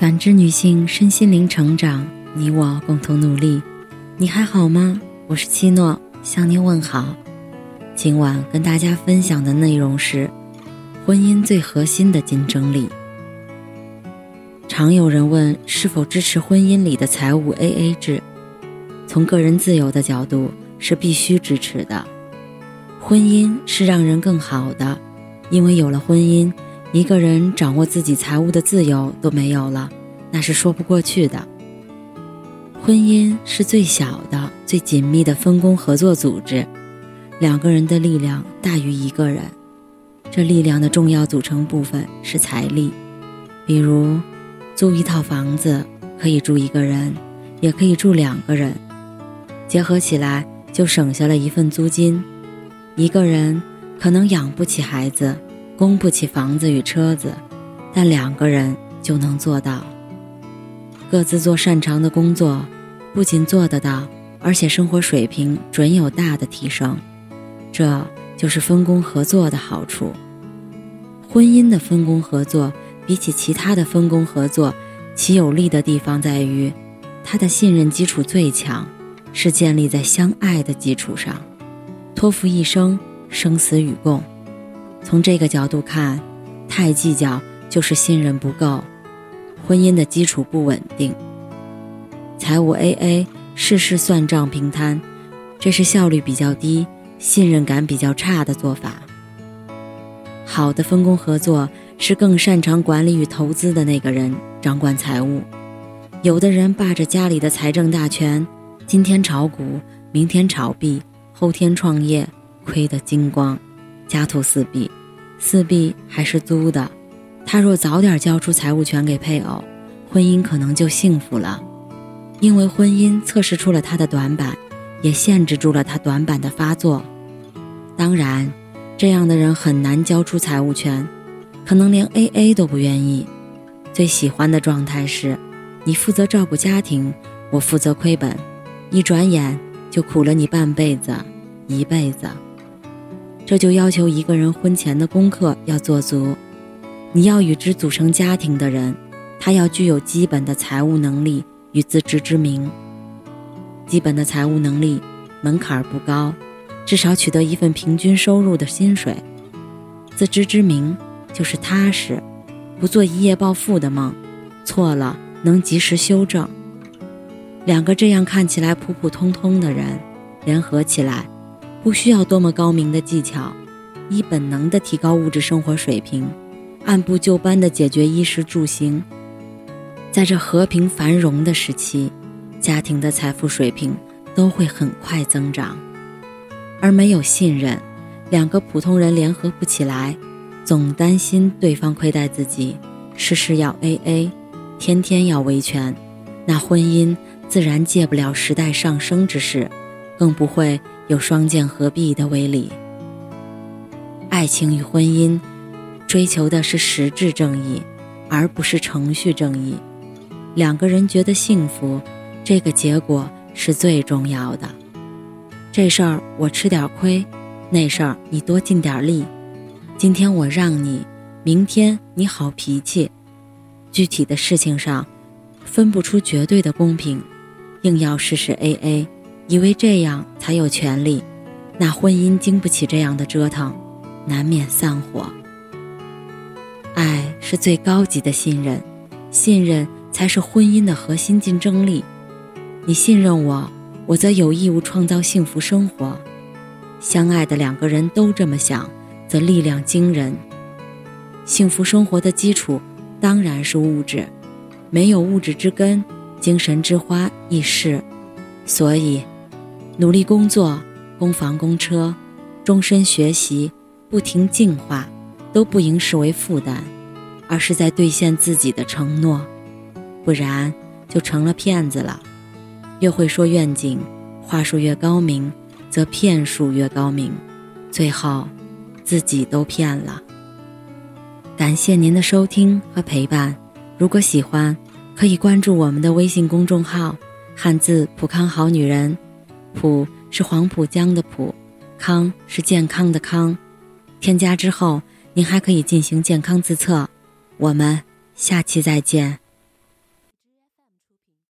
感知女性身心灵成长，你我共同努力。你还好吗？我是七诺，向您问好。今晚跟大家分享的内容是婚姻最核心的竞争力。常有人问是否支持婚姻里的财务 AA 制，从个人自由的角度是必须支持的。婚姻是让人更好的，因为有了婚姻。一个人掌握自己财务的自由都没有了，那是说不过去的。婚姻是最小的、最紧密的分工合作组织，两个人的力量大于一个人。这力量的重要组成部分是财力，比如租一套房子可以住一个人，也可以住两个人，结合起来就省下了一份租金。一个人可能养不起孩子。供不起房子与车子，但两个人就能做到。各自做擅长的工作，不仅做得到，而且生活水平准有大的提升。这就是分工合作的好处。婚姻的分工合作，比起其他的分工合作，其有利的地方在于，它的信任基础最强，是建立在相爱的基础上，托付一生，生死与共。从这个角度看，太计较就是信任不够，婚姻的基础不稳定。财务 AA，事事算账平摊，这是效率比较低、信任感比较差的做法。好的分工合作是更擅长管理与投资的那个人掌管财务。有的人霸着家里的财政大权，今天炒股，明天炒币，后天创业，亏得精光。家徒四壁，四壁还是租的。他若早点交出财务权给配偶，婚姻可能就幸福了。因为婚姻测试出了他的短板，也限制住了他短板的发作。当然，这样的人很难交出财务权，可能连 A A 都不愿意。最喜欢的状态是，你负责照顾家庭，我负责亏本，一转眼就苦了你半辈子，一辈子。这就要求一个人婚前的功课要做足，你要与之组成家庭的人，他要具有基本的财务能力与自知之明。基本的财务能力门槛不高，至少取得一份平均收入的薪水。自知之明就是踏实，不做一夜暴富的梦，错了能及时修正。两个这样看起来普普通通的人联合起来。不需要多么高明的技巧，依本能的提高物质生活水平，按部就班的解决衣食住行。在这和平繁荣的时期，家庭的财富水平都会很快增长。而没有信任，两个普通人联合不起来，总担心对方亏待自己，事事要 A A，天天要维权，那婚姻自然借不了时代上升之势，更不会。有双剑合璧的威力。爱情与婚姻追求的是实质正义，而不是程序正义。两个人觉得幸福，这个结果是最重要的。这事儿我吃点亏，那事儿你多尽点力。今天我让你，明天你好脾气。具体的事情上，分不出绝对的公平，硬要事事 A A。以为这样才有权利，那婚姻经不起这样的折腾，难免散伙。爱是最高级的信任，信任才是婚姻的核心竞争力。你信任我，我则有义务创造幸福生活。相爱的两个人都这么想，则力量惊人。幸福生活的基础当然是物质，没有物质之根，精神之花易逝。所以。努力工作，供房供车，终身学习，不停进化，都不应视为负担，而是在兑现自己的承诺，不然就成了骗子了。越会说愿景，话术越高明，则骗术越高明，最后自己都骗了。感谢您的收听和陪伴，如果喜欢，可以关注我们的微信公众号“汉字普康好女人”。浦是黄浦江的浦，康是健康的康。添加之后，您还可以进行健康自测。我们下期再见。